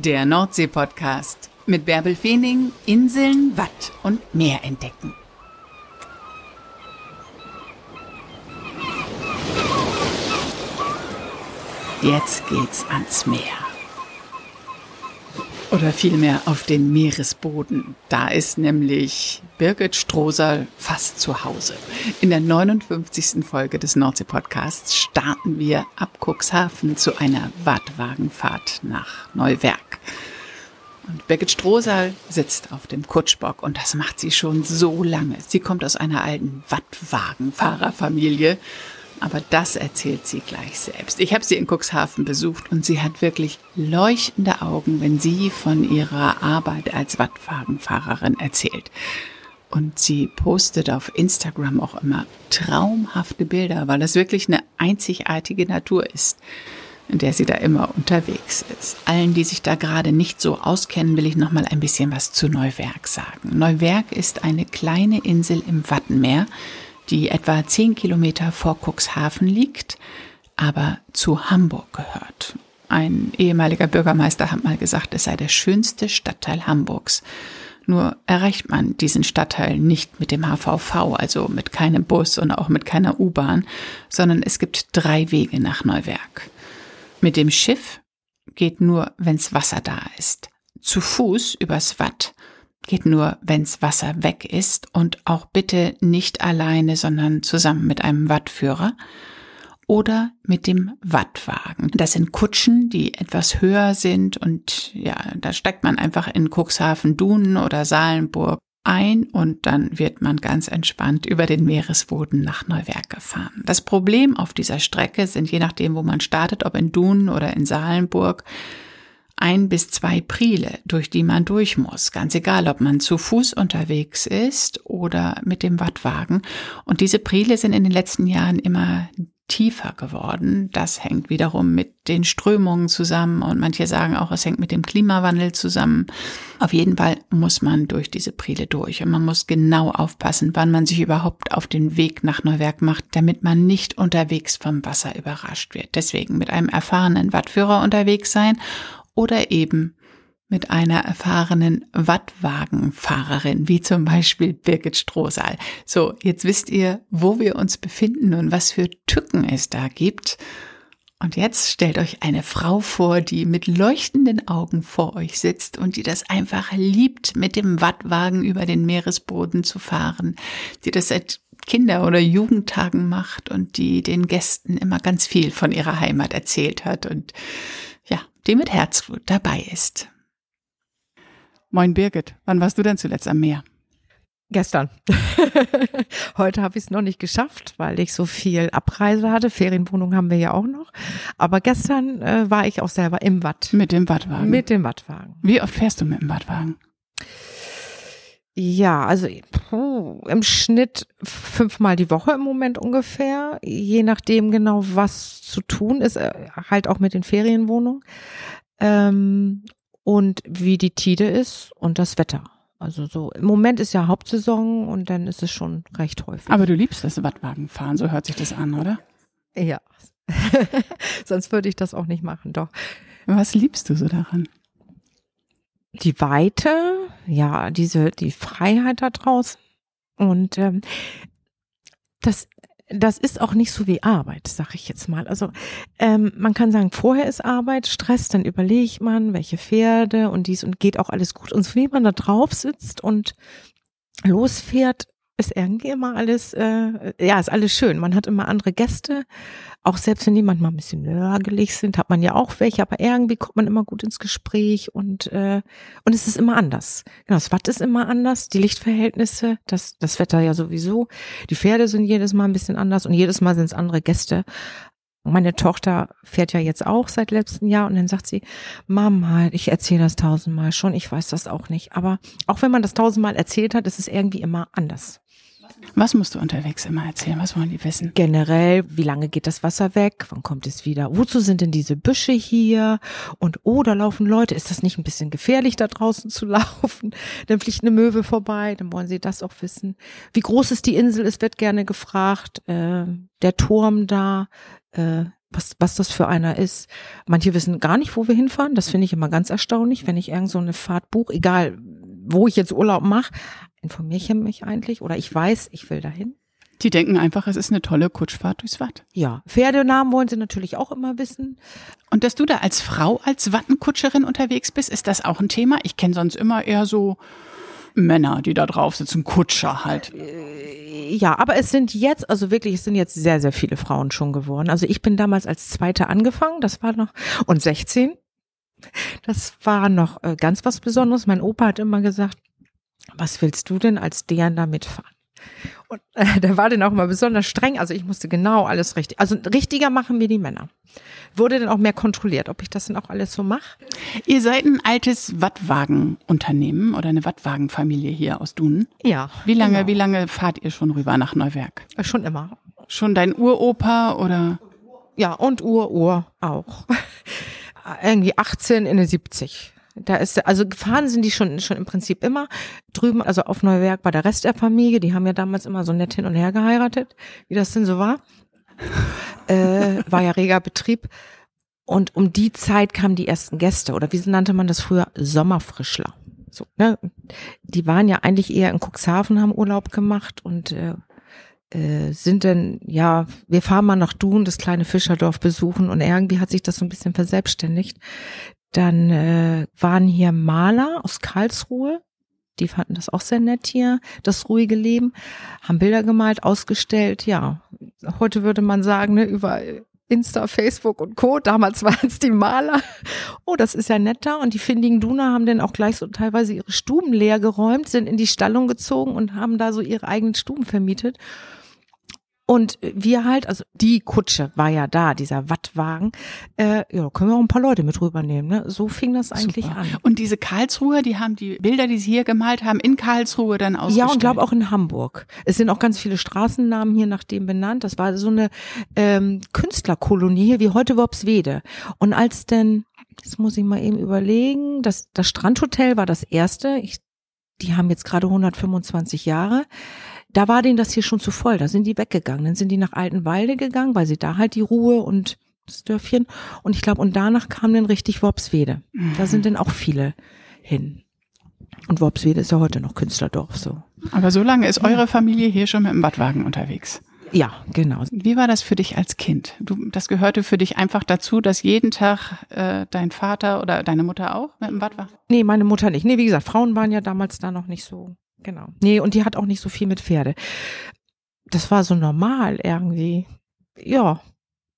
Der Nordsee-Podcast mit Bärbel Feening, Inseln, Watt und Meer entdecken. Jetzt geht's ans Meer. Oder vielmehr auf den Meeresboden. Da ist nämlich Birgit Strohsal fast zu Hause. In der 59. Folge des Nordsee-Podcasts starten wir ab Cuxhaven zu einer Wattwagenfahrt nach Neuwerk. Und Birgit Strohsal sitzt auf dem Kutschbock und das macht sie schon so lange. Sie kommt aus einer alten Wattwagenfahrerfamilie aber das erzählt sie gleich selbst. Ich habe sie in Cuxhaven besucht und sie hat wirklich leuchtende Augen, wenn sie von ihrer Arbeit als Wattwagenfahrerin erzählt. Und sie postet auf Instagram auch immer traumhafte Bilder, weil das wirklich eine einzigartige Natur ist, in der sie da immer unterwegs ist. Allen, die sich da gerade nicht so auskennen, will ich noch mal ein bisschen was zu Neuwerk sagen. Neuwerk ist eine kleine Insel im Wattenmeer, die etwa zehn Kilometer vor Cuxhaven liegt, aber zu Hamburg gehört. Ein ehemaliger Bürgermeister hat mal gesagt, es sei der schönste Stadtteil Hamburgs. Nur erreicht man diesen Stadtteil nicht mit dem HVV, also mit keinem Bus und auch mit keiner U-Bahn, sondern es gibt drei Wege nach Neuwerk. Mit dem Schiff geht nur, wenn's Wasser da ist. Zu Fuß übers Watt Geht nur, wenns Wasser weg ist und auch bitte nicht alleine, sondern zusammen mit einem Wattführer oder mit dem Wattwagen. Das sind Kutschen, die etwas höher sind und ja, da steigt man einfach in Cuxhaven, Dunen oder Salenburg ein und dann wird man ganz entspannt über den Meeresboden nach Neuwerk gefahren. Das Problem auf dieser Strecke sind je nachdem, wo man startet, ob in Dunen oder in Salenburg, ein bis zwei Priele, durch die man durch muss. Ganz egal, ob man zu Fuß unterwegs ist oder mit dem Wattwagen. Und diese Priele sind in den letzten Jahren immer tiefer geworden. Das hängt wiederum mit den Strömungen zusammen und manche sagen auch, es hängt mit dem Klimawandel zusammen. Auf jeden Fall muss man durch diese Priele durch und man muss genau aufpassen, wann man sich überhaupt auf den Weg nach Neuwerk macht, damit man nicht unterwegs vom Wasser überrascht wird. Deswegen mit einem erfahrenen Wattführer unterwegs sein oder eben mit einer erfahrenen Wattwagenfahrerin, wie zum Beispiel Birgit Strohsaal. So, jetzt wisst ihr, wo wir uns befinden und was für Tücken es da gibt. Und jetzt stellt euch eine Frau vor, die mit leuchtenden Augen vor euch sitzt und die das einfach liebt, mit dem Wattwagen über den Meeresboden zu fahren, die das seit Kinder- oder Jugendtagen macht und die den Gästen immer ganz viel von ihrer Heimat erzählt hat und die mit Herzblut dabei ist. Moin Birgit, wann warst du denn zuletzt am Meer? Gestern. Heute habe ich es noch nicht geschafft, weil ich so viel Abreise hatte. Ferienwohnung haben wir ja auch noch. Aber gestern äh, war ich auch selber im Watt. Mit dem Wattwagen? Mit dem Wattwagen. Wie oft fährst du mit dem Wattwagen? Ja, also puh, im Schnitt fünfmal die Woche im Moment ungefähr, je nachdem genau, was zu tun ist, äh, halt auch mit den Ferienwohnungen ähm, und wie die Tide ist und das Wetter. Also so im Moment ist ja Hauptsaison und dann ist es schon recht häufig. Aber du liebst das Wattwagenfahren, so hört sich das an, oder? Ja. Sonst würde ich das auch nicht machen, doch. Was liebst du so daran? die Weite, ja, diese, die Freiheit da draußen. Und ähm, das, das ist auch nicht so wie Arbeit, sag ich jetzt mal. Also ähm, man kann sagen, vorher ist Arbeit, Stress, dann überlegt man, welche Pferde und dies und geht auch alles gut. Und wie man da drauf sitzt und losfährt, ist irgendwie immer alles, äh, ja, ist alles schön. Man hat immer andere Gäste auch selbst wenn die manchmal ein bisschen nörgelig sind, hat man ja auch welche, aber irgendwie kommt man immer gut ins Gespräch und, äh, und es ist immer anders. Genau, das Watt ist immer anders, die Lichtverhältnisse, das, das Wetter ja sowieso. Die Pferde sind jedes Mal ein bisschen anders und jedes Mal sind es andere Gäste. Meine Tochter fährt ja jetzt auch seit letztem Jahr und dann sagt sie, Mama, ich erzähle das tausendmal schon, ich weiß das auch nicht. Aber auch wenn man das tausendmal erzählt hat, ist es irgendwie immer anders. Was musst du unterwegs immer erzählen? Was wollen die wissen? Generell, wie lange geht das Wasser weg? Wann kommt es wieder? Wozu sind denn diese Büsche hier? Und oh, da laufen Leute. Ist das nicht ein bisschen gefährlich, da draußen zu laufen? Dann fliegt eine Möwe vorbei. Dann wollen sie das auch wissen. Wie groß ist die Insel? Es wird gerne gefragt. Äh, der Turm da. Äh, was, was das für einer ist. Manche wissen gar nicht, wo wir hinfahren. Das finde ich immer ganz erstaunlich, wenn ich irgend so eine Fahrt buche, egal wo ich jetzt Urlaub mache, informiere ich mich eigentlich oder ich weiß, ich will dahin. Die denken einfach, es ist eine tolle Kutschfahrt durchs Watt. Ja, Pferdenamen wollen sie natürlich auch immer wissen. Und dass du da als Frau, als Wattenkutscherin unterwegs bist, ist das auch ein Thema? Ich kenne sonst immer eher so Männer, die da drauf sitzen, Kutscher halt. Äh, ja, aber es sind jetzt, also wirklich, es sind jetzt sehr, sehr viele Frauen schon geworden. Also ich bin damals als Zweite angefangen, das war noch, und 16. Das war noch äh, ganz was Besonderes. Mein Opa hat immer gesagt, was willst du denn als deren da mitfahren? Und äh, der war dann auch immer besonders streng. Also ich musste genau alles richtig. Also richtiger machen mir die Männer. Wurde dann auch mehr kontrolliert, ob ich das dann auch alles so mache. Ihr seid ein altes Wattwagenunternehmen oder eine Wattwagenfamilie hier aus Dunen. Ja. Wie lange, genau. wie lange fahrt ihr schon rüber nach Neuwerk? Schon immer. Schon dein Uropa oder? Ja, und Urur auch. Irgendwie 18 in den 70. Da ist, also gefahren sind die schon, schon im Prinzip immer drüben, also auf Neuwerk bei der Rest der Familie. Die haben ja damals immer so nett hin und her geheiratet, wie das denn so war. äh, war ja reger Betrieb. Und um die Zeit kamen die ersten Gäste, oder wie nannte man das früher? Sommerfrischler. So, ne? Die waren ja eigentlich eher in Cuxhaven, haben Urlaub gemacht und äh, äh, sind denn, ja, wir fahren mal nach Dun, das kleine Fischerdorf besuchen und irgendwie hat sich das so ein bisschen verselbstständigt. Dann äh, waren hier Maler aus Karlsruhe, die fanden das auch sehr nett hier, das ruhige Leben, haben Bilder gemalt, ausgestellt, ja. Heute würde man sagen, ne, über Insta, Facebook und Co. Damals waren es die Maler. Oh, das ist ja netter. Und die findigen Duna haben dann auch gleich so teilweise ihre Stuben leer geräumt, sind in die Stallung gezogen und haben da so ihre eigenen Stuben vermietet. Und wir halt, also die Kutsche war ja da, dieser Wattwagen, äh, ja, können wir auch ein paar Leute mit rübernehmen. Ne? So fing das eigentlich Super. an. Und diese Karlsruhe, die haben die Bilder, die sie hier gemalt haben, in Karlsruhe dann ausgestellt? Ja, und glaube auch in Hamburg. Es sind auch ganz viele Straßennamen hier nach dem benannt. Das war so eine ähm, Künstlerkolonie hier, wie heute Worpswede. Und als denn, jetzt muss ich mal eben überlegen, das, das Strandhotel war das erste. Ich, die haben jetzt gerade 125 Jahre da war denen das hier schon zu voll, da sind die weggegangen. Dann sind die nach Altenwalde gegangen, weil sie da halt die Ruhe und das Dörfchen. Und ich glaube, und danach kam dann richtig Worpswede. Mhm. Da sind dann auch viele hin. Und Worpswede ist ja heute noch Künstlerdorf so. Aber so lange ist eure Familie hier schon mit dem Badwagen unterwegs. Ja, genau. Wie war das für dich als Kind? Du, das gehörte für dich einfach dazu, dass jeden Tag äh, dein Vater oder deine Mutter auch mit dem Bad war? Nee, meine Mutter nicht. Nee, wie gesagt, Frauen waren ja damals da noch nicht so Genau. Nee, und die hat auch nicht so viel mit Pferde. Das war so normal irgendwie. Ja,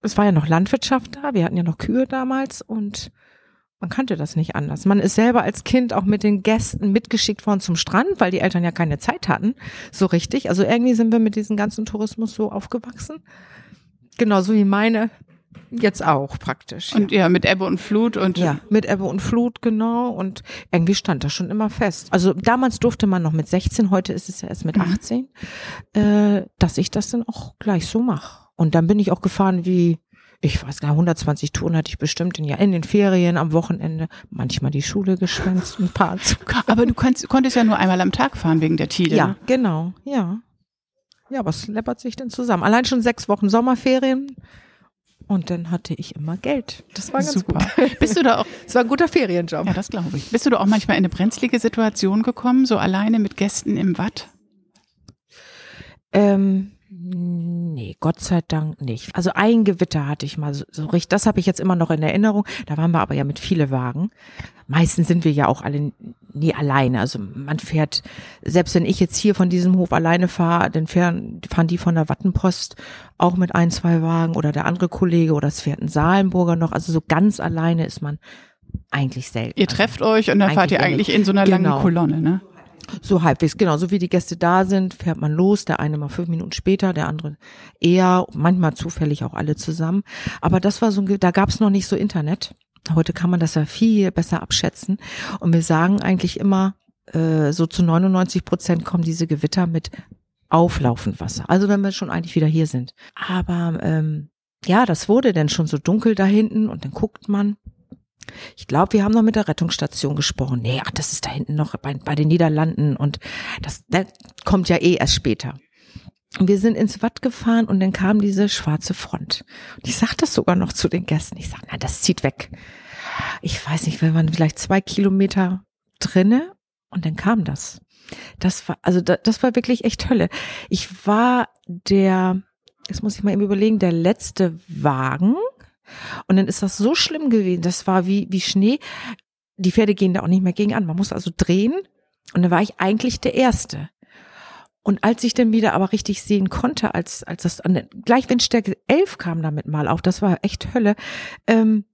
es war ja noch Landwirtschaft da. Wir hatten ja noch Kühe damals und man kannte das nicht anders. Man ist selber als Kind auch mit den Gästen mitgeschickt worden zum Strand, weil die Eltern ja keine Zeit hatten, so richtig. Also irgendwie sind wir mit diesem ganzen Tourismus so aufgewachsen. Genauso wie meine Jetzt auch praktisch. Und ja. ja, mit Ebbe und Flut und. Ja, mit Ebbe und Flut, genau. Und irgendwie stand das schon immer fest. Also damals durfte man noch mit 16, heute ist es ja erst mit 18, mhm. äh, dass ich das dann auch gleich so mache. Und dann bin ich auch gefahren wie, ich weiß gar nicht, 120 Touren hatte ich bestimmt in, ja, in den Ferien, am Wochenende, manchmal die Schule geschwänzt, ein paar Zug. Aber du konntest, konntest ja nur einmal am Tag fahren wegen der Tide. Ja, genau, ja. Ja, was läppert sich denn zusammen? Allein schon sechs Wochen Sommerferien und dann hatte ich immer Geld. Das war ganz super. Gut. Bist du da auch? Es war ein guter Ferienjob. Ja, das glaube ich. Bist du da auch manchmal in eine brenzlige Situation gekommen, so alleine mit Gästen im Watt? Ähm, Nee, Gott sei Dank nicht. Also ein Gewitter hatte ich mal so, so richtig, das habe ich jetzt immer noch in Erinnerung. Da waren wir aber ja mit viele Wagen. Meistens sind wir ja auch alle nie alleine. Also man fährt, selbst wenn ich jetzt hier von diesem Hof alleine fahre, dann fahren, fahren die von der Wattenpost auch mit ein, zwei Wagen oder der andere Kollege oder es fährt ein Salenburger noch. Also so ganz alleine ist man eigentlich selten. Ihr trefft euch und dann fahrt ihr eigentlich in so einer genau. langen Kolonne, ne? So halbwegs, genau. So wie die Gäste da sind, fährt man los. Der eine mal fünf Minuten später, der andere eher, manchmal zufällig auch alle zusammen. Aber das war so, da gab es noch nicht so Internet. Heute kann man das ja viel besser abschätzen. Und wir sagen eigentlich immer, äh, so zu 99 Prozent kommen diese Gewitter mit auflaufend Wasser. Also wenn wir schon eigentlich wieder hier sind. Aber ähm, ja, das wurde dann schon so dunkel da hinten und dann guckt man ich glaube, wir haben noch mit der Rettungsstation gesprochen. Nee, ach, das ist da hinten noch bei, bei den Niederlanden und das, das kommt ja eh erst später. Und wir sind ins Watt gefahren und dann kam diese schwarze Front. Und ich sag das sogar noch zu den Gästen. Ich sag, na, das zieht weg. Ich weiß nicht, wir waren vielleicht zwei Kilometer drinne und dann kam das. Das war, also das, das war wirklich echt Hölle. Ich war der, jetzt muss ich mal eben überlegen, der letzte Wagen. Und dann ist das so schlimm gewesen. Das war wie, wie Schnee. Die Pferde gehen da auch nicht mehr gegen an. Man muss also drehen. Und dann war ich eigentlich der Erste. Und als ich dann wieder aber richtig sehen konnte, als, als das an gleich Windstärke 11 kam damit mal auf, das war echt Hölle, ähm,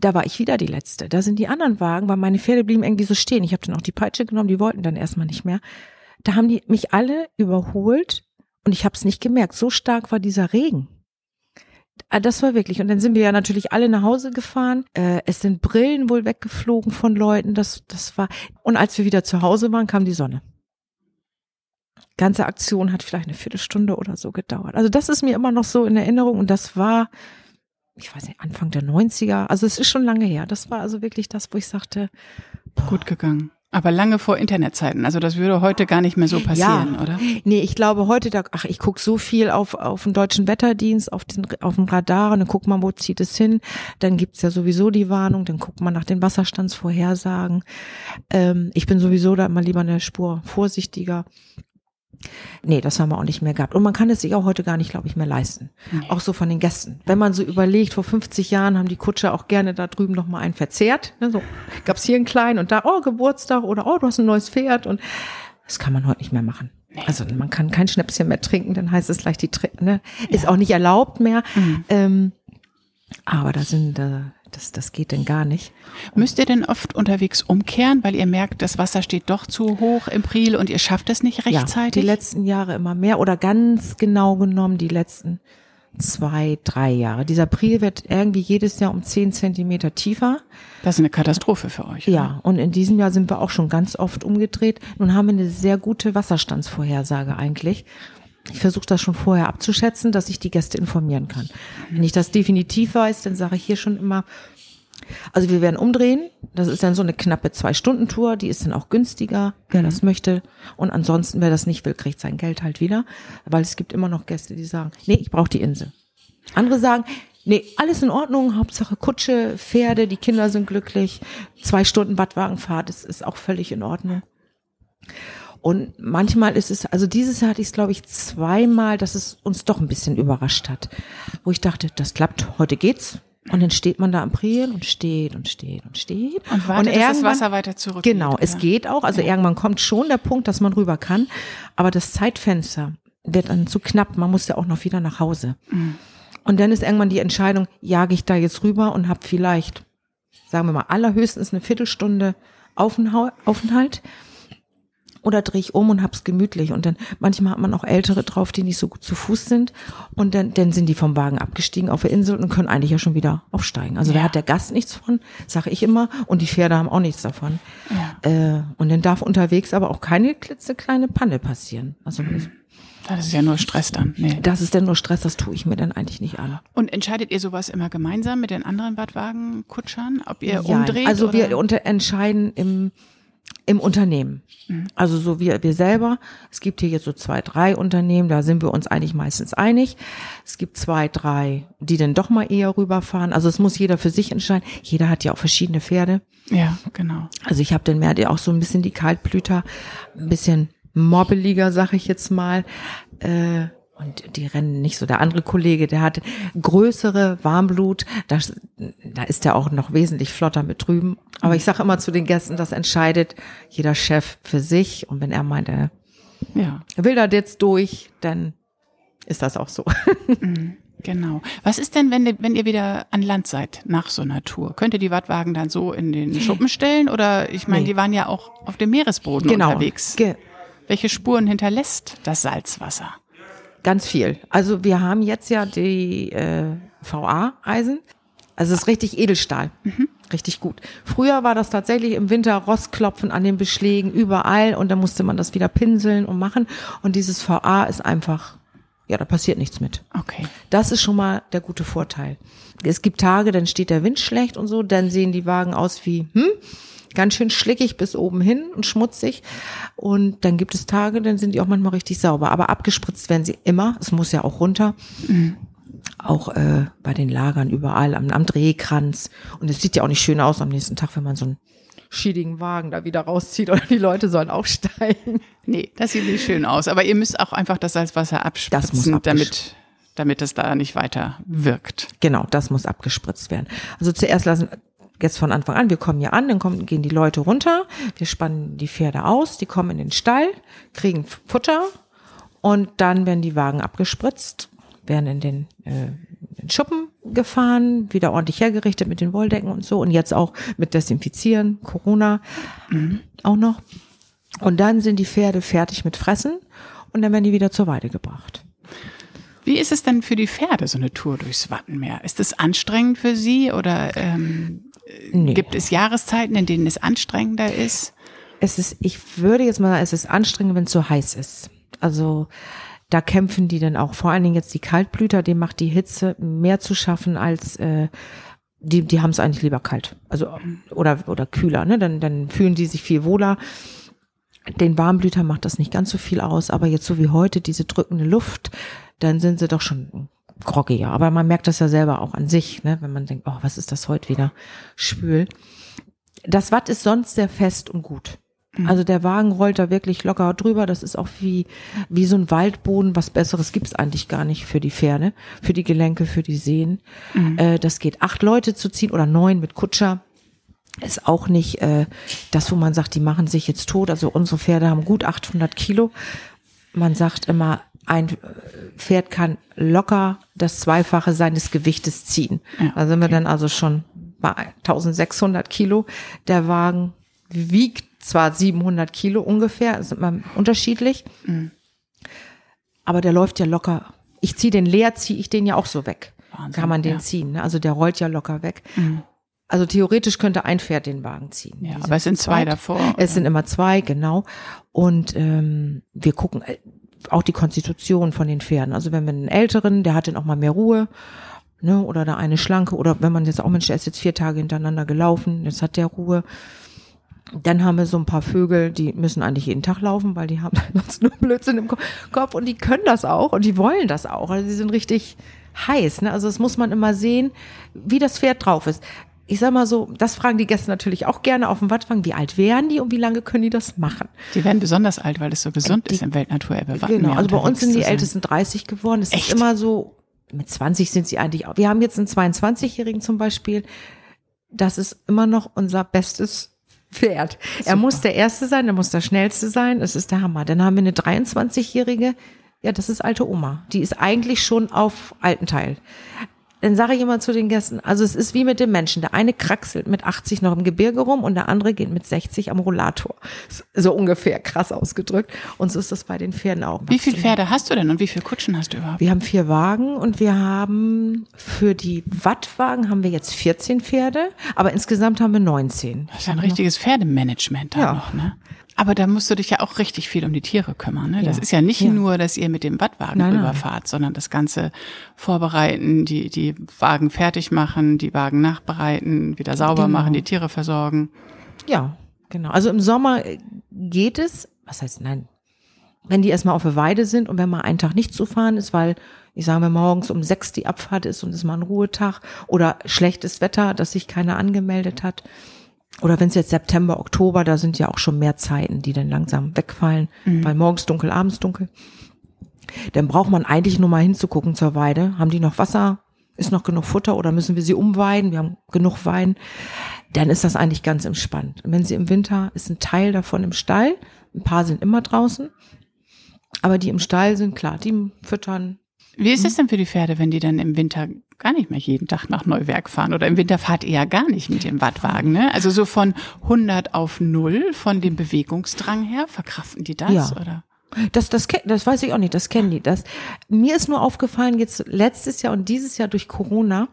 da war ich wieder die Letzte. Da sind die anderen Wagen, weil meine Pferde blieben irgendwie so stehen. Ich habe dann auch die Peitsche genommen, die wollten dann erstmal nicht mehr. Da haben die mich alle überholt und ich habe es nicht gemerkt. So stark war dieser Regen. Ah, das war wirklich. Und dann sind wir ja natürlich alle nach Hause gefahren. Äh, es sind Brillen wohl weggeflogen von Leuten. Das, das war. Und als wir wieder zu Hause waren, kam die Sonne. Ganze Aktion hat vielleicht eine Viertelstunde oder so gedauert. Also das ist mir immer noch so in Erinnerung und das war ich weiß nicht, Anfang der 90er. Also es ist schon lange her. Das war also wirklich das, wo ich sagte, boah. gut gegangen. Aber lange vor Internetzeiten. Also das würde heute gar nicht mehr so passieren, ja. oder? Nee, ich glaube heute, da, ach, ich gucke so viel auf, auf den deutschen Wetterdienst, auf den auf dem Radar und dann guckt man, wo zieht es hin. Dann gibt's ja sowieso die Warnung, dann guckt man nach den Wasserstandsvorhersagen. Ähm, ich bin sowieso da immer lieber eine Spur vorsichtiger. Nee, das haben wir auch nicht mehr gehabt. Und man kann es sich auch heute gar nicht, glaube ich, mehr leisten. Nee. Auch so von den Gästen. Wenn man so überlegt, vor 50 Jahren haben die Kutscher auch gerne da drüben noch mal einen verzehrt. Ne, so gab's hier einen kleinen und da, oh, Geburtstag oder oh, du hast ein neues Pferd. Und das kann man heute nicht mehr machen. Nee. Also man kann kein Schnäpschen mehr trinken, dann heißt es gleich die, ne? Ist ja. auch nicht erlaubt mehr. Mhm. Ähm, aber da sind, äh, das, das geht denn gar nicht. Müsst ihr denn oft unterwegs umkehren, weil ihr merkt, das Wasser steht doch zu hoch im Priel und ihr schafft es nicht rechtzeitig? Ja, die letzten Jahre immer mehr oder ganz genau genommen die letzten zwei, drei Jahre. Dieser Priel wird irgendwie jedes Jahr um zehn Zentimeter tiefer. Das ist eine Katastrophe für euch. Ja, oder? und in diesem Jahr sind wir auch schon ganz oft umgedreht. Nun haben wir eine sehr gute Wasserstandsvorhersage eigentlich. Ich versuche das schon vorher abzuschätzen, dass ich die Gäste informieren kann. Wenn ich das definitiv weiß, dann sage ich hier schon immer, also wir werden umdrehen. Das ist dann so eine knappe Zwei-Stunden-Tour. Die ist dann auch günstiger, wer mhm. das möchte. Und ansonsten, wer das nicht will, kriegt sein Geld halt wieder. Weil es gibt immer noch Gäste, die sagen, nee, ich brauche die Insel. Andere sagen, nee, alles in Ordnung. Hauptsache Kutsche, Pferde, die Kinder sind glücklich. Zwei Stunden Wattwagenfahrt, das ist auch völlig in Ordnung. Und manchmal ist es, also dieses Jahr hatte ich es, glaube ich, zweimal, dass es uns doch ein bisschen überrascht hat. Wo ich dachte, das klappt, heute geht's. Und dann steht man da am Priel und steht und steht und steht. Und wartet, und dass das Wasser weiter zurück. Genau, geht, es geht auch. Also ja. irgendwann kommt schon der Punkt, dass man rüber kann. Aber das Zeitfenster wird dann zu knapp. Man muss ja auch noch wieder nach Hause. Mhm. Und dann ist irgendwann die Entscheidung, jage ich da jetzt rüber und habe vielleicht, sagen wir mal, allerhöchstens eine Viertelstunde Aufenthalt oder drehe ich um und hab's gemütlich. Und dann manchmal hat man auch Ältere drauf, die nicht so gut zu Fuß sind. Und dann, dann sind die vom Wagen abgestiegen auf der Insel und können eigentlich ja schon wieder aufsteigen. Also ja. da hat der Gast nichts von, sage ich immer, und die Pferde haben auch nichts davon. Ja. Äh, und dann darf unterwegs aber auch keine klitzekleine Panne passieren. Also mhm. Das ist ja nur Stress dann. Nee. Das ist dann nur Stress, das tue ich mir dann eigentlich nicht an. Und entscheidet ihr sowas immer gemeinsam mit den anderen Badwagenkutschern, ob ihr ja, umdreht? Also wir unter entscheiden im im Unternehmen. Mhm. Also so wie wir selber. Es gibt hier jetzt so zwei, drei Unternehmen, da sind wir uns eigentlich meistens einig. Es gibt zwei, drei, die dann doch mal eher rüberfahren. Also es muss jeder für sich entscheiden. Jeder hat ja auch verschiedene Pferde. Ja, genau. Also ich habe dann mehr auch so ein bisschen die Kaltblüter, ein bisschen mobbeliger, sag ich jetzt mal. Äh, und die rennen nicht so. Der andere Kollege, der hat größere Warmblut, da, da ist er auch noch wesentlich flotter mit drüben. Aber ich sage immer zu den Gästen, das entscheidet jeder Chef für sich. Und wenn er meint, er ja. will da jetzt durch, dann ist das auch so. Mhm, genau. Was ist denn, wenn, wenn ihr wieder an Land seid nach so einer Tour? Könnt ihr die Wattwagen dann so in den Schuppen stellen? Oder ich meine, nee. die waren ja auch auf dem Meeresboden genau. unterwegs. Ge Welche Spuren hinterlässt das Salzwasser? Ganz viel. Also wir haben jetzt ja die äh, VA-Eisen. Also es ist richtig Edelstahl. Mhm. Richtig gut. Früher war das tatsächlich im Winter Rostklopfen an den Beschlägen überall und dann musste man das wieder pinseln und machen. Und dieses VA ist einfach, ja, da passiert nichts mit. Okay. Das ist schon mal der gute Vorteil. Es gibt Tage, dann steht der Wind schlecht und so, dann sehen die Wagen aus wie, hm, ganz schön schlickig bis oben hin und schmutzig. Und dann gibt es Tage, dann sind die auch manchmal richtig sauber. Aber abgespritzt werden sie immer. Es muss ja auch runter. Mhm. Auch äh, bei den Lagern überall am, am Drehkranz. Und es sieht ja auch nicht schön aus am nächsten Tag, wenn man so einen schiedigen Wagen da wieder rauszieht oder die Leute sollen aufsteigen. Nee, das sieht nicht schön aus. Aber ihr müsst auch einfach das Salzwasser abspritzen, damit damit es da nicht weiter wirkt. Genau, das muss abgespritzt werden. Also zuerst lassen jetzt von Anfang an, wir kommen hier an, dann kommen, gehen die Leute runter, wir spannen die Pferde aus, die kommen in den Stall, kriegen Futter und dann werden die Wagen abgespritzt, werden in den, äh, den Schuppen gefahren, wieder ordentlich hergerichtet mit den Wolldecken und so und jetzt auch mit Desinfizieren, Corona mhm. auch noch. Und dann sind die Pferde fertig mit Fressen und dann werden die wieder zur Weide gebracht. Wie ist es denn für die Pferde, so eine Tour durchs Wattenmeer? Ist es anstrengend für sie oder ähm, nee. gibt es Jahreszeiten, in denen es anstrengender ist? Es ist, ich würde jetzt mal sagen, es ist anstrengend, wenn es so heiß ist. Also da kämpfen die dann auch. Vor allen Dingen jetzt die Kaltblüter, dem macht die Hitze mehr zu schaffen als äh, die, die haben es eigentlich lieber kalt. Also oder oder kühler, ne? Dann, dann fühlen die sich viel wohler. Den Warmblüter macht das nicht ganz so viel aus, aber jetzt so wie heute, diese drückende Luft, dann sind sie doch schon groggiger. Aber man merkt das ja selber auch an sich, ne? wenn man denkt, oh, was ist das heute wieder schwül. Das Watt ist sonst sehr fest und gut. Mhm. Also der Wagen rollt da wirklich locker drüber. Das ist auch wie, wie so ein Waldboden. Was Besseres gibt's eigentlich gar nicht für die Pferde, für die Gelenke, für die Sehnen. Mhm. Äh, das geht acht Leute zu ziehen oder neun mit Kutscher. Ist auch nicht äh, das, wo man sagt, die machen sich jetzt tot. Also unsere Pferde haben gut 800 Kilo. Man sagt immer, ein Pferd kann locker das Zweifache seines Gewichtes ziehen. Ja, da sind wir okay. dann also schon bei 1600 Kilo. Der Wagen wiegt zwar 700 Kilo ungefähr, ist immer unterschiedlich, mhm. aber der läuft ja locker. Ich ziehe den leer, ziehe ich den ja auch so weg. Wahnsinn, kann man den ja. ziehen. Ne? Also der rollt ja locker weg. Mhm. Also theoretisch könnte ein Pferd den Wagen ziehen. Ja, aber es sind zwei davor. Es sind immer zwei, genau. Und ähm, wir gucken, äh, auch die Konstitution von den Pferden. Also wenn wir einen älteren, der hat dann auch mal mehr Ruhe, ne, oder da eine schlanke, oder wenn man jetzt auch, Mensch, der ist jetzt vier Tage hintereinander gelaufen, jetzt hat der Ruhe. Dann haben wir so ein paar Vögel, die müssen eigentlich jeden Tag laufen, weil die haben sonst nur Blödsinn im Kopf und die können das auch und die wollen das auch. Also die sind richtig heiß. Ne? Also das muss man immer sehen, wie das Pferd drauf ist ich sag mal so, das fragen die Gäste natürlich auch gerne auf dem Wattfang, wie alt wären die und wie lange können die das machen? Die werden besonders alt, weil es so gesund die, ist im Weltnaturerbe. Genau, also bei uns sind die Ältesten 30 geworden. Es ist immer so, mit 20 sind sie eigentlich auch. Wir haben jetzt einen 22-Jährigen zum Beispiel. Das ist immer noch unser bestes Pferd. Super. Er muss der Erste sein, er muss der Schnellste sein. Es ist der Hammer. Dann haben wir eine 23-Jährige. Ja, das ist alte Oma. Die ist eigentlich schon auf alten Teil dann sage ich immer zu den Gästen, also es ist wie mit dem Menschen. Der eine kraxelt mit 80 noch im Gebirge rum und der andere geht mit 60 am Rollator. So ungefähr krass ausgedrückt. Und so ist das bei den Pferden auch. Wie viele Pferde hast du denn und wie viele Kutschen hast du überhaupt? Wir haben vier Wagen und wir haben für die Wattwagen haben wir jetzt 14 Pferde, aber insgesamt haben wir 19. Das ist ein richtiges Pferdemanagement da ja. noch, ne? Aber da musst du dich ja auch richtig viel um die Tiere kümmern. Ne? Das ja. ist ja nicht ja. nur, dass ihr mit dem Wattwagen nein, überfahrt, nein. sondern das Ganze vorbereiten, die, die Wagen fertig machen, die Wagen nachbereiten, wieder sauber genau. machen, die Tiere versorgen. Ja, genau. Also im Sommer geht es, was heißt nein, wenn die erstmal auf der Weide sind und wenn mal einen Tag nicht zu fahren ist, weil ich sage mal morgens um sechs die Abfahrt ist und es mal ein Ruhetag oder schlechtes Wetter, dass sich keiner angemeldet hat, oder wenn es jetzt September, Oktober, da sind ja auch schon mehr Zeiten, die dann langsam wegfallen, mhm. weil morgens dunkel, abends dunkel. Dann braucht man eigentlich nur mal hinzugucken zur Weide. Haben die noch Wasser? Ist noch genug Futter oder müssen wir sie umweiden? Wir haben genug Wein. Dann ist das eigentlich ganz entspannt. Wenn sie im Winter, ist ein Teil davon im Stall. Ein paar sind immer draußen. Aber die im Stall sind, klar, die füttern. Wie ist es denn für die Pferde, wenn die dann im Winter gar nicht mehr jeden Tag nach Neuwerk fahren oder im Winter fahrt ihr ja gar nicht mit dem Wattwagen. Ne? Also so von 100 auf 0 von dem Bewegungsdrang her, verkraften die das ja. oder? Das, das, das weiß ich auch nicht, das kennen die. Das, mir ist nur aufgefallen, jetzt letztes Jahr und dieses Jahr durch Corona,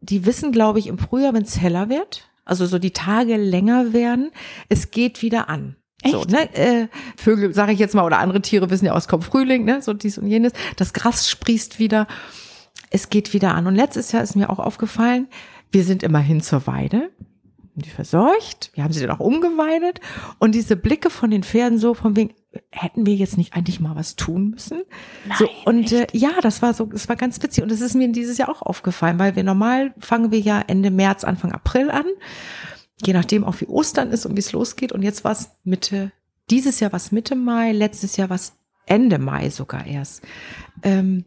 die wissen, glaube ich, im Frühjahr, wenn es heller wird, also so die Tage länger werden, es geht wieder an. Echt? So, ne, äh, Vögel, sage ich jetzt mal, oder andere Tiere wissen ja aus, kommt Frühling, ne, so dies und jenes. Das Gras sprießt wieder es geht wieder an. Und letztes Jahr ist mir auch aufgefallen, wir sind immerhin zur Weide. die versorgt, wir haben sie dann auch umgeweidet und diese Blicke von den Pferden so von wegen, hätten wir jetzt nicht eigentlich mal was tun müssen? Nein, so, und äh, ja, das war so, das war ganz witzig und das ist mir dieses Jahr auch aufgefallen, weil wir normal fangen wir ja Ende März, Anfang April an, je nachdem auch wie Ostern ist und wie es losgeht und jetzt war es Mitte, dieses Jahr war es Mitte Mai, letztes Jahr war es Ende Mai sogar erst. Ähm,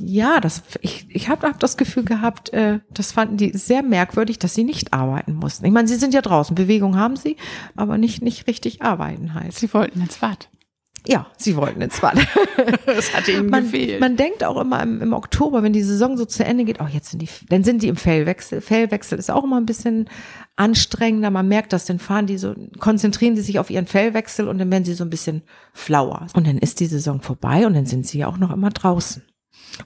ja, das, ich, ich habe hab das Gefühl gehabt, äh, das fanden die sehr merkwürdig, dass sie nicht arbeiten mussten. Ich meine, sie sind ja draußen, Bewegung haben sie, aber nicht, nicht richtig arbeiten halt. Sie wollten ins Watt. Ja, sie wollten ins Watt. Das hatte ihnen man, gefehlt. man denkt auch immer im, im Oktober, wenn die Saison so zu Ende geht, oh, jetzt sind die, dann sind die im Fellwechsel. Fellwechsel ist auch immer ein bisschen anstrengender. Man merkt das, dann fahren die so, konzentrieren die sich auf ihren Fellwechsel und dann werden sie so ein bisschen flauer. Und dann ist die Saison vorbei und dann sind sie ja auch noch immer draußen.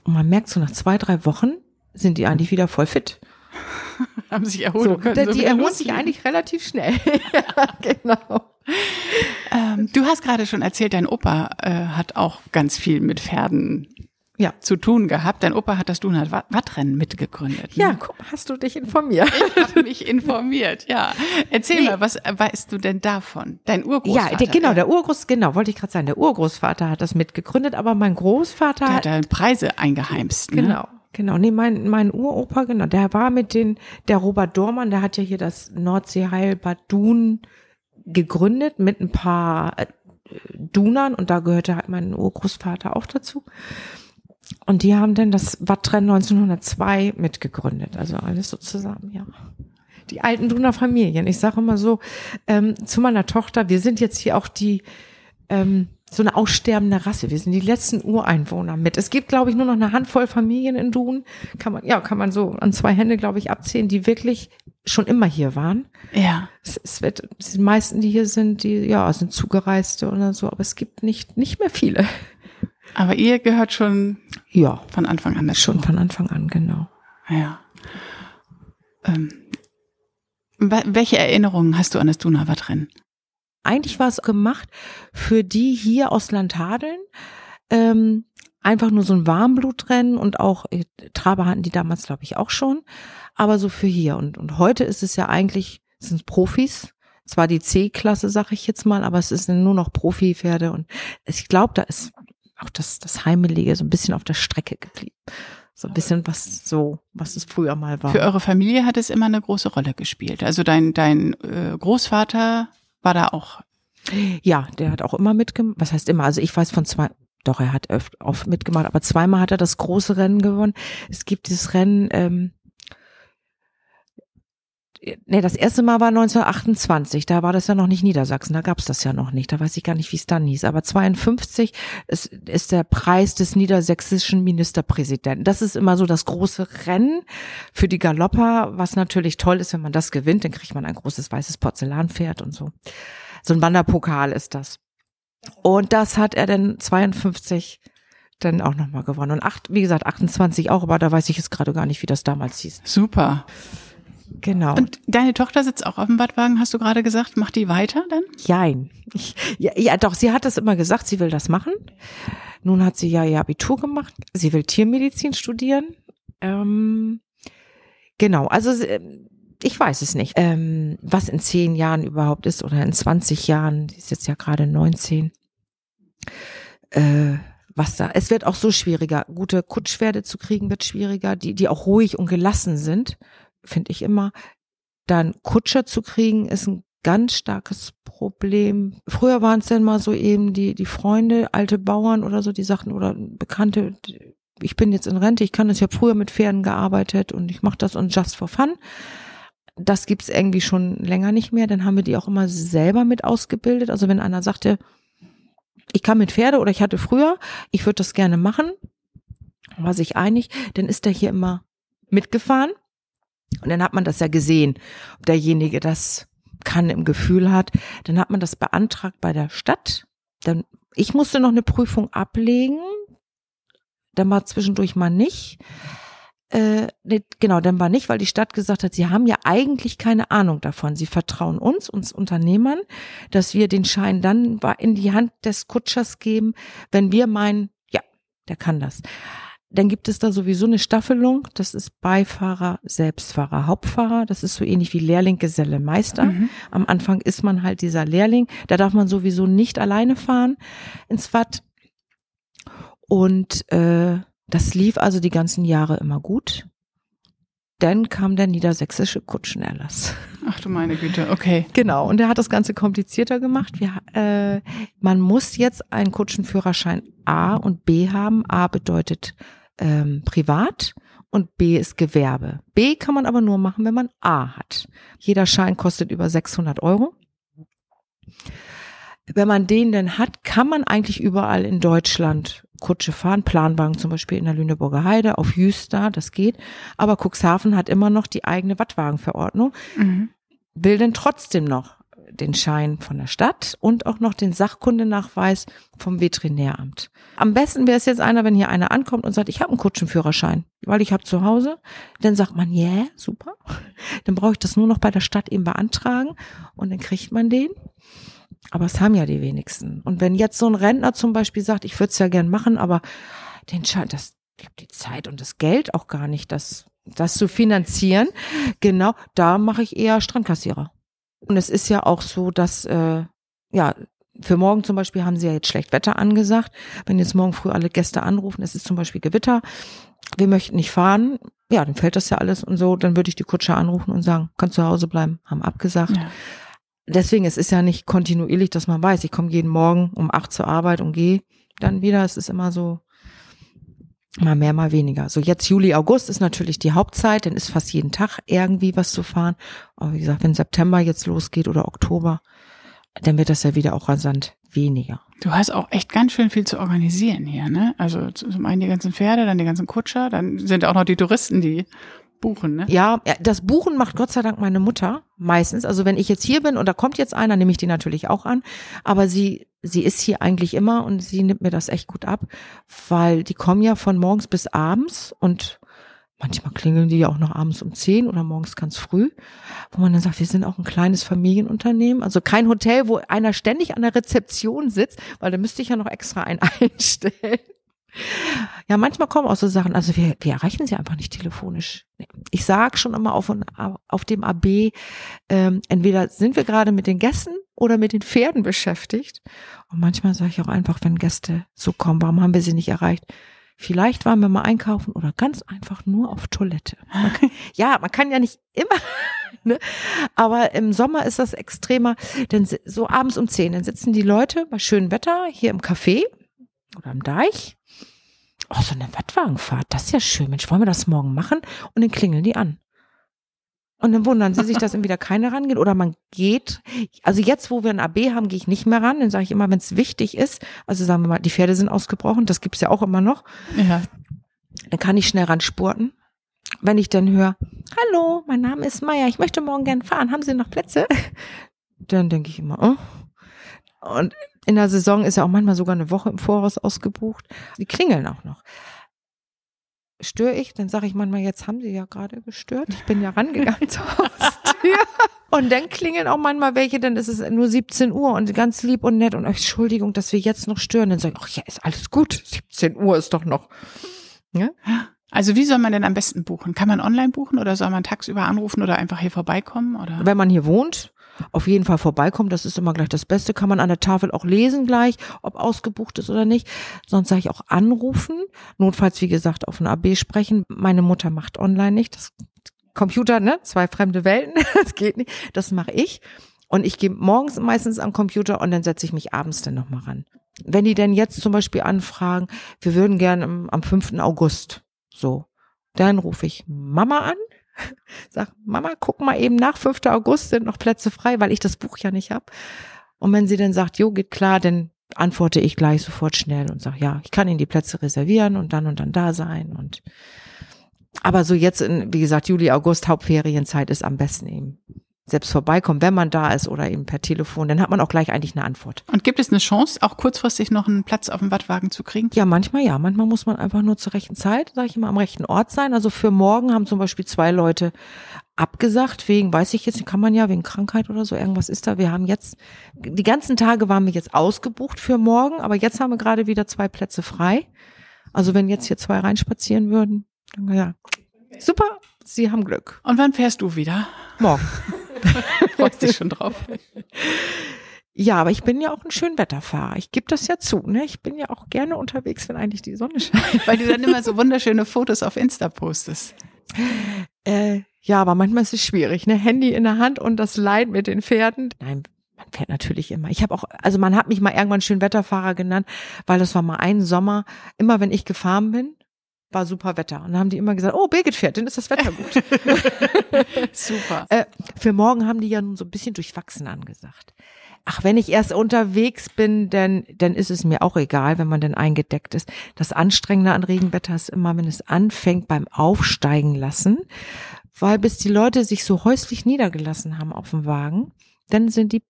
Und man merkt so nach zwei, drei Wochen sind die eigentlich wieder voll fit. haben sich erholt. So, und können die so die erholen sich eigentlich relativ schnell. ja, genau. Ähm, du hast gerade schon erzählt, dein Opa äh, hat auch ganz viel mit Pferden Ja. zu tun gehabt. Dein Opa hat das Dunat Wattrennen mitgegründet. Ja, Ne? guck, hast du dich informiert? Ich habe mich informiert, ja. Erzähl Nee. mal, was weißt du denn davon? Dein Urgroßvater. Ja, der, genau, der Urgroß, genau, wollte ich gerade sagen, der Urgroßvater hat das mitgegründet, aber mein Großvater der hat, hat da Preise eingeheimst. Ne? genau, genau, nee, mein, mein Uropa, genau, der war mit den, der Robert Dormann, der hat ja hier das Nordseeheil-Bad Dun gegründet mit ein paar äh, Dunern und da gehörte halt mein Urgroßvater auch dazu. Und die haben dann das Wattrennen 1902 mitgegründet, also alles so zusammen, ja. Die alten Duner Familien. Ich sage immer so ähm, zu meiner Tochter, wir sind jetzt hier auch die ähm, so eine aussterbende Rasse. Wir sind die letzten Ureinwohner mit. Es gibt, glaube ich, nur noch eine Handvoll Familien in Dun. Kann man, ja, kann man so an zwei Hände, glaube ich, abzählen, die wirklich schon immer hier waren. Ja. Es, es wird, die meisten, die hier sind, die, ja, sind Zugereiste oder so, aber es gibt nicht, nicht mehr viele. Aber ihr gehört schon Ja, von Anfang an dazu. schon von Anfang an, genau. Ja. Ähm, welche Erinnerungen hast du an das Donauwattrennen? Eigentlich war es gemacht für die hier aus Landhadeln. Ähm, einfach nur so ein Warmblutrennen und auch äh, Traber hatten die damals, glaube ich, auch schon. Aber so für hier. Und, und heute ist es ja eigentlich, sind Profis. Zwar die C-Klasse, sag ich jetzt mal, aber es ist nur noch Profi-Pferde. Und ich glaube, da ist auch das, das Heimelige so ein bisschen auf der Strecke geblieben. So ein bisschen was so, was es früher mal war. Für eure Familie hat es immer eine große Rolle gespielt. Also dein, dein äh, Großvater war da auch. Ja, der hat auch immer mitgemacht. Was heißt immer? Also ich weiß von zwei, doch, er hat oft mitgemacht, aber zweimal hat er das große Rennen gewonnen. Es gibt dieses Rennen, ähm, nee, das erste Mal war 1928, da war das ja noch nicht Niedersachsen, da gab's das ja noch nicht, da weiß ich gar nicht, wie es dann hieß. Aber 52 ist, ist der Preis des niedersächsischen Ministerpräsidenten. Das ist immer so das große Rennen für die Galopper, was natürlich toll ist, wenn man das gewinnt, dann kriegt man ein großes weißes Porzellanpferd und so. So ein Wanderpokal ist das. Und das hat er dann 52 dann auch nochmal gewonnen. Und acht, wie gesagt, 28 auch, aber da weiß ich jetzt gerade gar nicht, wie das damals hieß. Super. Genau. Und deine Tochter sitzt auch auf dem Wattwagen, hast du gerade gesagt. Macht die weiter dann? Jein. Ich, ja, ja, doch, sie hat das immer gesagt, sie will das machen. Nun hat sie ja ihr Abitur gemacht. Sie will Tiermedizin studieren. Ähm, genau, also ich weiß es nicht, ähm, was in zehn Jahren überhaupt ist oder in 20 Jahren. Sie ist jetzt ja gerade 19. Äh, was da, es wird auch so schwieriger. Gute Kutschpferde zu kriegen wird schwieriger, die, die auch ruhig und gelassen sind, finde ich immer. Dann Kutscher zu kriegen ist ein ganz starkes Problem. Früher waren es dann mal so eben die, die Freunde, alte Bauern oder so, die sagten, oder Bekannte, ich bin jetzt in Rente, ich kann das, ich habe früher mit Pferden gearbeitet und ich mache das und just for fun. Das gibt's irgendwie schon länger nicht mehr. Dann haben wir die auch immer selber mit ausgebildet. Also wenn einer sagte, ich kann mit Pferde oder ich hatte früher, ich würde das gerne machen, war sich einig, dann ist er hier immer mitgefahren. Und dann hat man das ja gesehen, ob derjenige das kann, im Gefühl hat. Dann hat man das beantragt bei der Stadt. Dann, ich musste noch eine Prüfung ablegen. Dann war zwischendurch mal nicht. Äh, nee, genau, dann war nicht, weil die Stadt gesagt hat, sie haben ja eigentlich keine Ahnung davon. Sie vertrauen uns, uns Unternehmern, dass wir den Schein dann in die Hand des Kutschers geben, wenn wir meinen, ja, der kann das. Dann gibt es da sowieso eine Staffelung. Das ist Beifahrer, Selbstfahrer, Hauptfahrer. Das ist so ähnlich wie Lehrling, Geselle, Meister. Mhm. Am Anfang ist man halt dieser Lehrling. Da darf man sowieso nicht alleine fahren ins Watt. Und äh, das lief also die ganzen Jahre immer gut. Dann kam der niedersächsische Kutschenerlass. Ach du meine Güte, okay. Genau, und der hat das Ganze komplizierter gemacht. Wir, äh, man muss jetzt einen Kutschenführerschein A und B haben. A bedeutet ähm, privat und B ist Gewerbe. B kann man aber nur machen, wenn man A hat. Jeder Schein kostet über 600 Euro. Wenn man den denn hat, kann man eigentlich überall in Deutschland Kutsche fahren, Planwagen zum Beispiel in der Lüneburger Heide, auf Jüster, das geht. Aber Cuxhaven hat immer noch die eigene Wattwagenverordnung, mhm. will denn trotzdem noch den Schein von der Stadt und auch noch den Sachkundenachweis vom Veterinäramt. Am besten wäre es jetzt einer, wenn hier einer ankommt und sagt, ich habe einen Kutschenführerschein, weil ich habe zu Hause. Dann sagt man, ja, yeah, super. Dann brauche ich das nur noch bei der Stadt eben beantragen und dann kriegt man den. Aber es haben ja die wenigsten. Und wenn jetzt so ein Rentner zum Beispiel sagt, ich würde es ja gern machen, aber den Schein, das, ich habe die Zeit und das Geld auch gar nicht, das, das zu finanzieren. Genau, da mache ich eher Strandkassierer. Und es ist ja auch so, dass, äh, ja, für morgen zum Beispiel haben sie ja jetzt schlecht Wetter angesagt. Wenn jetzt morgen früh alle Gäste anrufen, es ist zum Beispiel Gewitter, wir möchten nicht fahren, ja, dann fällt das ja alles und so, dann würde ich die Kutscher anrufen und sagen, kannst zu Hause bleiben, haben abgesagt. Ja. Deswegen, es ist ja nicht kontinuierlich, dass man weiß, ich komme jeden Morgen um acht zur Arbeit und gehe dann wieder. Es ist immer so, mal mehr, mal weniger. So jetzt Juli, August ist natürlich die Hauptzeit, dann ist fast jeden Tag irgendwie was zu fahren. Aber wie gesagt, wenn September jetzt losgeht oder Oktober, dann wird das ja wieder auch rasant weniger. Du hast auch echt ganz schön viel zu organisieren hier, ne? Also zum einen die ganzen Pferde, dann die ganzen Kutscher, dann sind auch noch die Touristen, die buchen, ne? Ja, das Buchen macht Gott sei Dank meine Mutter meistens. Also wenn ich jetzt hier bin und da kommt jetzt einer, nehme ich die natürlich auch an. Aber sie, sie ist hier eigentlich immer und sie nimmt mir das echt gut ab, weil die kommen ja von morgens bis abends und manchmal klingeln die ja auch noch abends um zehn oder morgens ganz früh, wo man dann sagt, wir sind auch ein kleines Familienunternehmen. Also kein Hotel, wo einer ständig an der Rezeption sitzt, weil da müsste ich ja noch extra einen einstellen. Ja, manchmal kommen auch so Sachen, also wir, wir erreichen sie einfach nicht telefonisch. Ich sage schon immer auf, auf dem AB, ähm, entweder sind wir gerade mit den Gästen oder mit den Pferden beschäftigt. Und manchmal sage ich auch einfach, wenn Gäste so kommen, warum haben wir sie nicht erreicht? Vielleicht waren wir mal einkaufen oder ganz einfach nur auf Toilette. Man ja, man kann ja nicht immer, ne? aber im Sommer ist das extremer, denn so abends um zehn, dann sitzen die Leute bei schönem Wetter hier im Café oder am Deich oh, so eine Wattwagenfahrt, das ist ja schön. Mensch, wollen wir das morgen machen? Und dann klingeln die an. Und dann wundern sie sich, dass dann wieder keiner rangeht. Oder man geht, also jetzt, wo wir ein AB haben, gehe ich nicht mehr ran. Dann sage ich immer, wenn es wichtig ist, also sagen wir mal, die Pferde sind ausgebrochen, das gibt's ja auch immer noch. Ja. Dann kann ich schnell ran spurten. Wenn ich dann höre, hallo, mein Name ist Meier, ich möchte morgen gern fahren, haben Sie noch Plätze? Dann denke ich immer, oh. Und in der Saison ist ja auch manchmal sogar eine Woche im Voraus ausgebucht. Die klingeln auch noch. Störe ich, dann sage ich manchmal, jetzt haben sie ja gerade gestört. Ich bin ja rangegangen zur Haustür. Und dann klingeln auch manchmal welche, dann ist es nur 17 Uhr und ganz lieb und nett und Entschuldigung, dass wir jetzt noch stören. Dann sage ich, ach ja, ist alles gut. 17 Uhr ist doch noch. Ja? Also wie soll man denn am besten buchen? Kann man online buchen oder soll man tagsüber anrufen oder einfach hier vorbeikommen? Oder? Wenn man hier wohnt, auf jeden Fall vorbeikommen. Das ist immer gleich das Beste. Kann man an der Tafel auch lesen gleich, ob ausgebucht ist oder nicht. Sonst sage ich auch anrufen. Notfalls, wie gesagt, auf ein AB sprechen. Meine Mutter macht online nicht. Das Computer, ne? Zwei fremde Welten. das geht nicht. Das mache ich. Und ich gehe morgens meistens am Computer und dann setze ich mich abends dann nochmal ran. Wenn die denn jetzt zum Beispiel anfragen, wir würden gerne am, am 5. August, so, dann rufe ich Mama an Sag, Mama, guck mal eben nach 5. August sind noch Plätze frei, weil ich das Buch ja nicht habe. Und wenn sie dann sagt, jo, geht klar, dann antworte ich gleich sofort schnell und sage, ja, ich kann Ihnen die Plätze reservieren und dann und dann da sein. Und aber so jetzt in, wie gesagt, Juli, August, Hauptferienzeit ist am besten eben selbst vorbeikommen, wenn man da ist oder eben per Telefon, dann hat man auch gleich eigentlich eine Antwort. Und gibt es eine Chance, auch kurzfristig noch einen Platz auf dem Wattwagen zu kriegen? Ja, manchmal ja. Manchmal muss man einfach nur zur rechten Zeit, sage ich immer, am rechten Ort sein. Also für morgen haben zum Beispiel zwei Leute abgesagt, wegen, weiß ich jetzt, kann man ja, wegen Krankheit oder so, irgendwas ist da. Wir haben jetzt, die ganzen Tage waren wir jetzt ausgebucht für morgen, aber jetzt haben wir gerade wieder zwei Plätze frei. Also wenn jetzt hier zwei reinspazieren würden, dann ja, super, Sie haben Glück. Und wann fährst du wieder? Morgen. Freust dich schon drauf. Ja, aber ich bin ja auch ein Schönwetterfahrer. Ich gebe das ja zu. Ne? Ich bin ja auch gerne unterwegs, wenn eigentlich die Sonne scheint. Weil du dann immer so wunderschöne Fotos auf Insta postest. Äh, ja, aber manchmal ist es schwierig. Ne? Handy in der Hand und das Leid mit den Pferden. Nein, man fährt natürlich immer. Ich habe auch, also man hat mich mal irgendwann Schönwetterfahrer genannt, weil das war mal ein Sommer. Immer wenn ich gefahren bin, war super Wetter. Und dann haben die immer gesagt, oh, Birgit fährt, dann ist das Wetter gut. Super. Äh, für morgen haben die ja nun so ein bisschen durchwachsen angesagt. Ach, wenn ich erst unterwegs bin, dann, dann ist es mir auch egal, wenn man denn eingedeckt ist. Das Anstrengende an Regenwetter ist immer, wenn es anfängt beim Aufsteigen lassen, weil bis die Leute sich so häuslich niedergelassen haben auf dem Wagen, dann sind die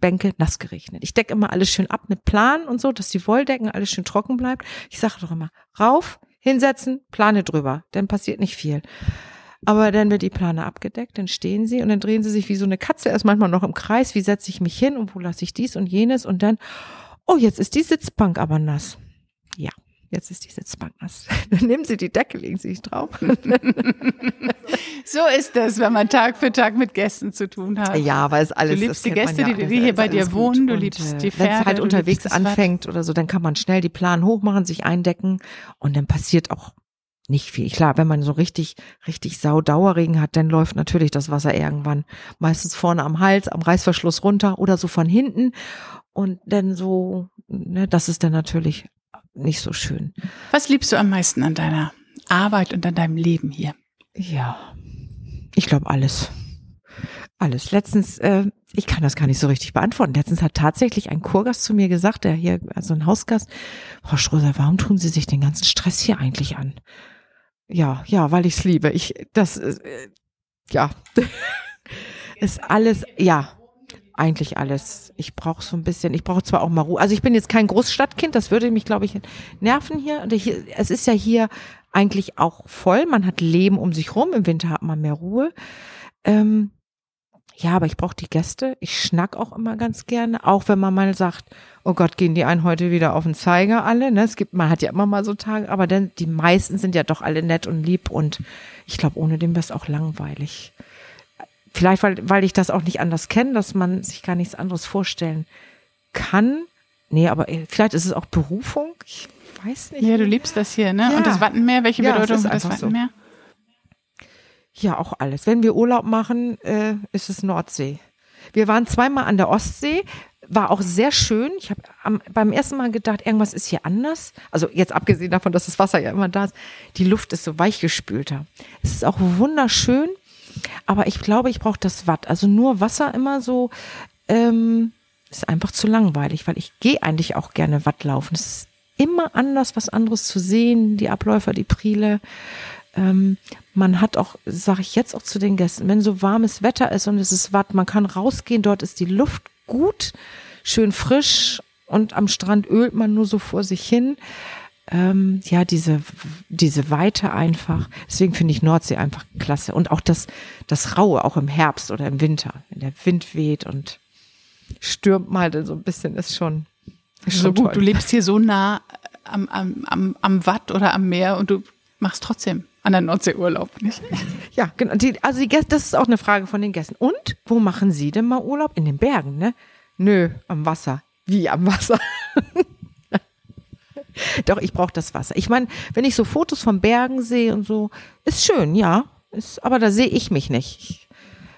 Bänke nass geregnet. Ich decke immer alles schön ab mit Plan und so, dass die Wolldecken alles schön trocken bleibt. Ich sage doch immer, rauf, hinsetzen, Plane drüber, dann passiert nicht viel. Aber dann wird die Plane abgedeckt, dann stehen sie und dann drehen sie sich wie so eine Katze erst manchmal noch im Kreis. Wie setze ich mich hin und wo lasse ich dies und jenes und dann, oh, jetzt ist die Sitzbank aber nass. Ja, jetzt ist die Sitzbank nass. Dann nehmen Sie die Decke, legen Sie sich drauf. so ist das, wenn man Tag für Tag mit Gästen zu tun hat. Ja, weil es alles. Du liebst die Gäste, ja, die, die hier bei dir wohnen, du liebst äh, die Pferde. Wenn es halt unterwegs anfängt oder so, dann kann man schnell die Plan hochmachen, sich eindecken und dann passiert auch nicht viel. Klar, wenn man so richtig, richtig Saudauerregen hat, dann läuft natürlich das Wasser irgendwann meistens vorne am Hals, am Reißverschluss runter oder so von hinten. Und dann so, ne, das ist dann natürlich nicht so schön. Was liebst du am meisten an deiner Arbeit und an deinem Leben hier? Ja, ich glaube alles. Alles. Letztens, äh, ich kann das gar nicht so richtig beantworten. Letztens hat tatsächlich ein Kurgast zu mir gesagt, der hier, also ein Hausgast, Frau Stroser, warum tun Sie sich den ganzen Stress hier eigentlich an? Ja, ja, weil ich's liebe. Ich, das, äh, ja, ist alles, ja, eigentlich alles. Ich brauche so ein bisschen, ich brauche zwar auch mal Ruhe. Also ich bin jetzt kein Großstadtkind, das würde mich, glaube ich, nerven hier. Und hier. Es ist ja hier eigentlich auch voll. Man hat Leben um sich rum. Im Winter hat man mehr Ruhe. Ähm, ja, aber ich brauche die Gäste. Ich schnack auch immer ganz gerne, auch wenn man mal sagt, oh Gott, gehen die einen heute wieder auf den Zeiger alle. Ne? Es gibt, man hat ja immer mal so Tage, aber dann die meisten sind ja doch alle nett und lieb und ich glaube, ohne dem wäre es auch langweilig. Vielleicht, weil, weil ich das auch nicht anders kenne, dass man sich gar nichts anderes vorstellen kann. Nee, aber äh, vielleicht ist es auch Berufung. Ich weiß nicht. Ja, du liebst das hier, ne? Ja. Und das Wattenmeer, welche Ja, Bedeutung hat das einfach so. Wattenmeer? Ja, auch alles. Wenn wir Urlaub machen, äh, ist es Nordsee. Wir waren zweimal an der Ostsee, war auch sehr schön. Ich habe beim ersten Mal gedacht, irgendwas ist hier anders. Also jetzt abgesehen davon, dass das Wasser ja immer da ist, die Luft ist so weichgespülter. Es ist auch wunderschön, aber ich glaube, ich brauche das Watt. Also nur Wasser immer so ähm, ist einfach zu langweilig, weil ich gehe eigentlich auch gerne Watt laufen. Es ist immer anders, was anderes zu sehen, die Abläufer, die Priele. Ähm, man hat auch, sage ich jetzt auch zu den Gästen, wenn so warmes Wetter ist und es ist Watt, man kann rausgehen, dort ist die Luft gut, schön frisch und am Strand ölt man nur so vor sich hin. Ähm, ja, diese, diese Weite einfach. Deswegen finde ich Nordsee einfach klasse. Und auch das, das Raue, auch im Herbst oder im Winter, wenn der Wind weht und stürmt mal so ein bisschen, ist schon, ist So schon gut, toll. du lebst hier so nah am, am, am, am Watt oder am Meer und du machst trotzdem an der Nordsee Urlaub, nicht? Ja, genau. Die, also die Gäste, das ist auch eine Frage von den Gästen. Und wo machen Sie denn mal Urlaub? In den Bergen, ne? Nö, am Wasser. Wie am Wasser? Doch, ich brauche das Wasser. Ich meine, wenn ich so Fotos von Bergen sehe und so, ist schön, ja. Ist, aber da sehe ich mich nicht. Ich,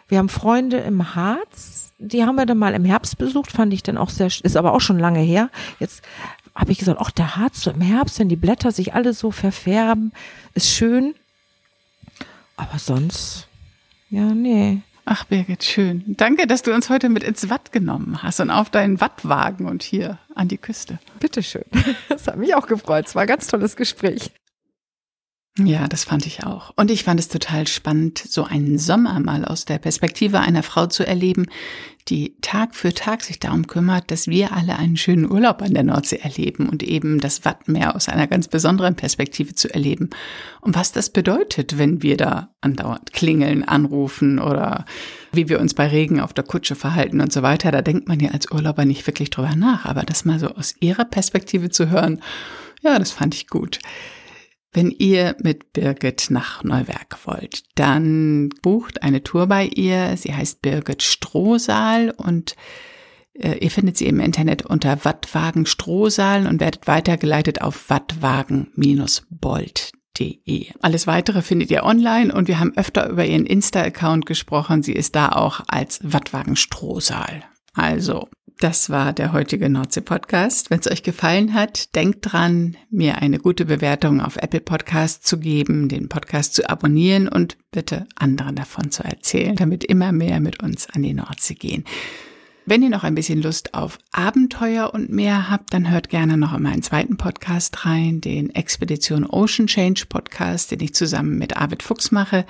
wir haben Freunde im Harz, die haben wir dann mal im Herbst besucht, fand ich dann auch sehr, ist aber auch schon lange her. Jetzt habe ich gesagt, ach, der Harz so im Herbst, wenn die Blätter sich alle so verfärben, ist schön. Aber sonst, ja, nee. Ach, Birgit, schön. Danke, dass du uns heute mit ins Watt genommen hast und auf deinen Wattwagen und hier an die Küste. Bitteschön. Das hat mich auch gefreut. Es war ein ganz tolles Gespräch. Ja, das fand ich auch. Und ich fand es total spannend, so einen Sommer mal aus der Perspektive einer Frau zu erleben, die Tag für Tag sich darum kümmert, dass wir alle einen schönen Urlaub an der Nordsee erleben und eben das Wattmeer aus einer ganz besonderen Perspektive zu erleben. Und was das bedeutet, wenn wir da andauernd klingeln, anrufen oder wie wir uns bei Regen auf der Kutsche verhalten und so weiter, da denkt man ja als Urlauber nicht wirklich drüber nach. Aber das mal so aus ihrer Perspektive zu hören, Ja, das fand ich gut. Wenn ihr mit Birgit nach Neuwerk wollt, dann bucht eine Tour bei ihr. Sie heißt Birgit Strohsaal und äh, ihr findet sie im Internet unter Wattwagen Strohsaal und werdet weitergeleitet auf wattwagen-bold.de. Alles weitere findet ihr online und wir haben öfter über ihren Insta-Account gesprochen. Sie ist da auch als Wattwagen Strohsaal. Also das war der heutige Nordsee-Podcast. Wenn es euch gefallen hat, denkt dran, mir eine gute Bewertung auf Apple Podcast zu geben, den Podcast zu abonnieren und bitte anderen davon zu erzählen, damit immer mehr mit uns an die Nordsee gehen. Wenn ihr noch ein bisschen Lust auf Abenteuer und mehr habt, dann hört gerne noch in meinen zweiten Podcast rein, den Expedition Ocean Change Podcast, den ich zusammen mit Arvid Fuchs mache,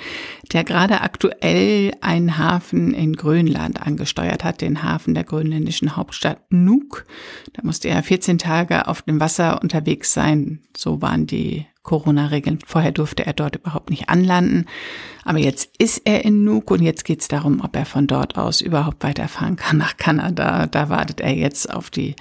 der gerade aktuell einen Hafen in Grönland angesteuert hat, den Hafen der grönländischen Hauptstadt Nuuk. Da musste er 14 Tage auf dem Wasser unterwegs sein. So waren die Corona-Regeln. Vorher durfte er dort überhaupt nicht anlanden. Aber jetzt ist er in Nuuk und jetzt geht es darum, ob er von dort aus überhaupt weiterfahren kann nach Kanada. Da wartet er jetzt auf die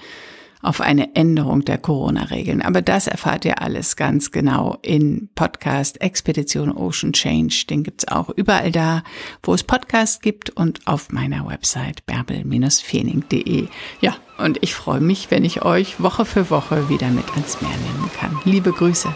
auf eine Änderung der Corona-Regeln. Aber das erfahrt ihr alles ganz genau in Podcast Expedition Ocean Change. Den gibt's auch überall da, wo es Podcasts gibt und auf meiner Website bärbel-feening.de. Ja, und ich freue mich, wenn ich euch Woche für Woche wieder mit ans Meer nehmen kann. Liebe Grüße.